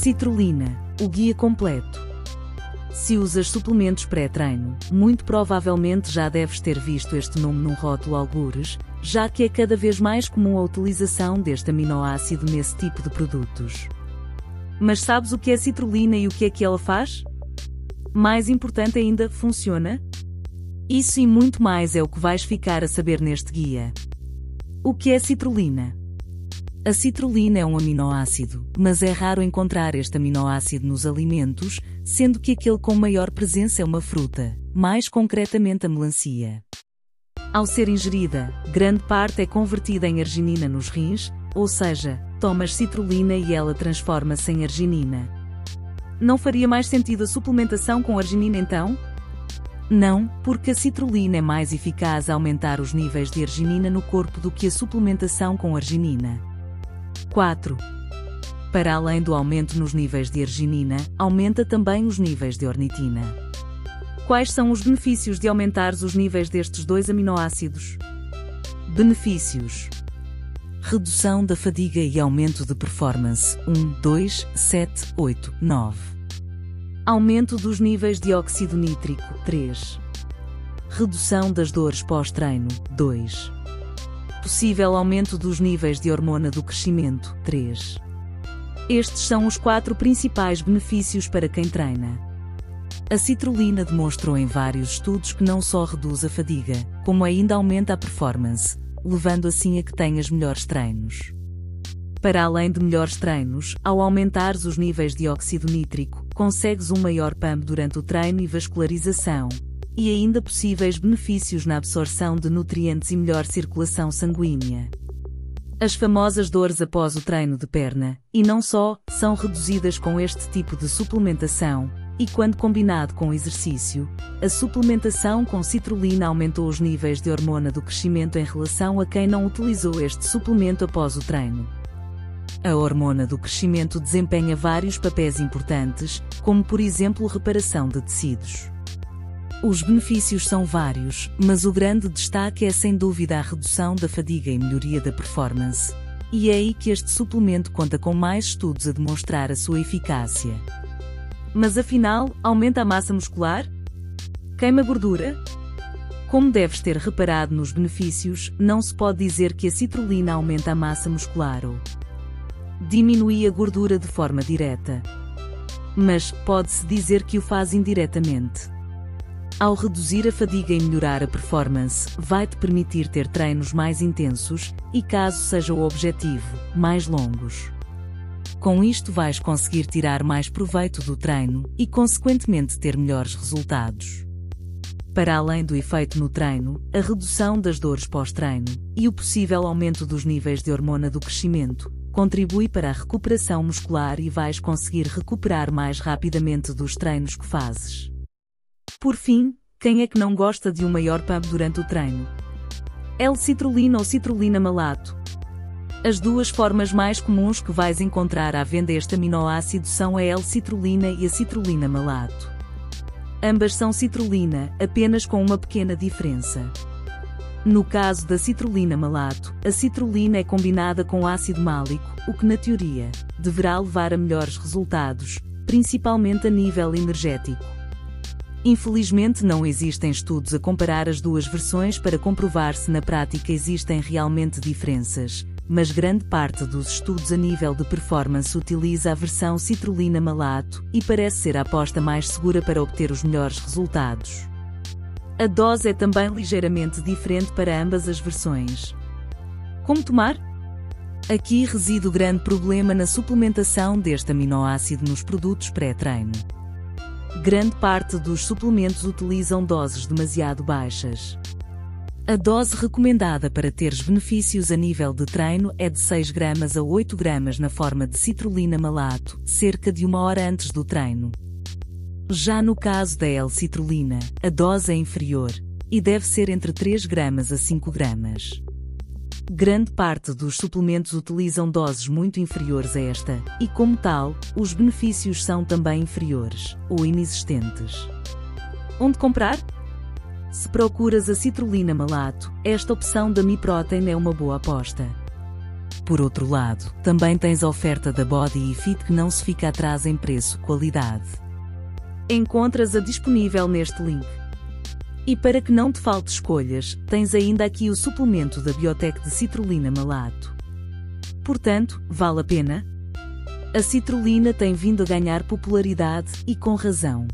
Citrulina, o guia completo. Se usas suplementos pré-treino, muito provavelmente já deves ter visto este nome num rótulo algures, já que é cada vez mais comum a utilização deste aminoácido nesse tipo de produtos. Mas sabes o que é citrulina e o que é que ela faz? Mais importante ainda, funciona? Isso e muito mais é o que vais ficar a saber neste guia. O que é citrulina? A citrulina é um aminoácido, mas é raro encontrar este aminoácido nos alimentos, sendo que aquele com maior presença é uma fruta, mais concretamente a melancia. Ao ser ingerida, grande parte é convertida em arginina nos rins, ou seja, tomas citrulina e ela transforma-se em arginina. Não faria mais sentido a suplementação com arginina então? Não, porque a citrulina é mais eficaz a aumentar os níveis de arginina no corpo do que a suplementação com arginina. 4. Para além do aumento nos níveis de arginina, aumenta também os níveis de ornitina. Quais são os benefícios de aumentar os níveis destes dois aminoácidos? Benefícios: Redução da fadiga e aumento de performance 1, 2, 7, 8, 9. Aumento dos níveis de óxido nítrico 3. Redução das dores pós-treino 2 possível aumento dos níveis de hormona do crescimento. 3. Estes são os quatro principais benefícios para quem treina. A citrulina demonstrou em vários estudos que não só reduz a fadiga, como ainda aumenta a performance, levando assim a que tenhas melhores treinos. Para além de melhores treinos, ao aumentares os níveis de óxido nítrico, consegues um maior pump durante o treino e vascularização, e ainda possíveis benefícios na absorção de nutrientes e melhor circulação sanguínea. As famosas dores após o treino de perna, e não só, são reduzidas com este tipo de suplementação, e quando combinado com exercício, a suplementação com citrulina aumentou os níveis de hormona do crescimento em relação a quem não utilizou este suplemento após o treino. A hormona do crescimento desempenha vários papéis importantes, como por exemplo reparação de tecidos. Os benefícios são vários, mas o grande destaque é sem dúvida a redução da fadiga e melhoria da performance. E é aí que este suplemento conta com mais estudos a demonstrar a sua eficácia. Mas afinal, aumenta a massa muscular? Queima gordura? Como deves ter reparado nos benefícios, não se pode dizer que a citrulina aumenta a massa muscular ou diminui a gordura de forma direta. Mas pode-se dizer que o faz indiretamente. Ao reduzir a fadiga e melhorar a performance, vai-te permitir ter treinos mais intensos e, caso seja o objetivo, mais longos. Com isto vais conseguir tirar mais proveito do treino e, consequentemente, ter melhores resultados. Para além do efeito no treino, a redução das dores pós-treino e o possível aumento dos níveis de hormona do crescimento contribui para a recuperação muscular e vais conseguir recuperar mais rapidamente dos treinos que fazes. Por fim, quem é que não gosta de um maior pump durante o treino? L-citrulina ou citrulina malato. As duas formas mais comuns que vais encontrar à venda este aminoácido são a L-citrulina e a citrulina malato. Ambas são citrulina, apenas com uma pequena diferença. No caso da citrulina malato, a citrulina é combinada com ácido málico, o que na teoria deverá levar a melhores resultados, principalmente a nível energético. Infelizmente não existem estudos a comparar as duas versões para comprovar se na prática existem realmente diferenças, mas grande parte dos estudos a nível de performance utiliza a versão citrulina malato e parece ser a aposta mais segura para obter os melhores resultados. A dose é também ligeiramente diferente para ambas as versões. Como tomar? Aqui reside o grande problema na suplementação deste aminoácido nos produtos pré-treino. Grande parte dos suplementos utilizam doses demasiado baixas. A dose recomendada para teres benefícios a nível de treino é de 6 gramas a 8 gramas na forma de citrulina malato, cerca de uma hora antes do treino. Já no caso da L-citrulina, a dose é inferior e deve ser entre 3 gramas a 5 gramas. Grande parte dos suplementos utilizam doses muito inferiores a esta, e como tal, os benefícios são também inferiores, ou inexistentes. Onde comprar? Se procuras a citrulina malato, esta opção da Mi Protein é uma boa aposta. Por outro lado, também tens a oferta da Body e Fit que não se fica atrás em preço-qualidade. Encontras-a disponível neste link. E para que não te falte escolhas, tens ainda aqui o suplemento da Biotec de citrulina malato. Portanto, vale a pena? A citrulina tem vindo a ganhar popularidade e com razão.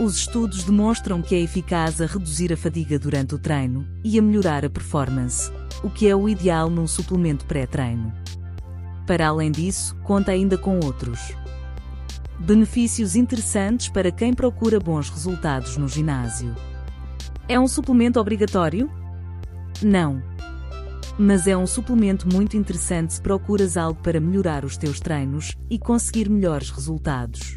Os estudos demonstram que é eficaz a reduzir a fadiga durante o treino e a melhorar a performance, o que é o ideal num suplemento pré-treino. Para além disso, conta ainda com outros benefícios interessantes para quem procura bons resultados no ginásio. É um suplemento obrigatório? Não. Mas é um suplemento muito interessante se procuras algo para melhorar os teus treinos e conseguir melhores resultados.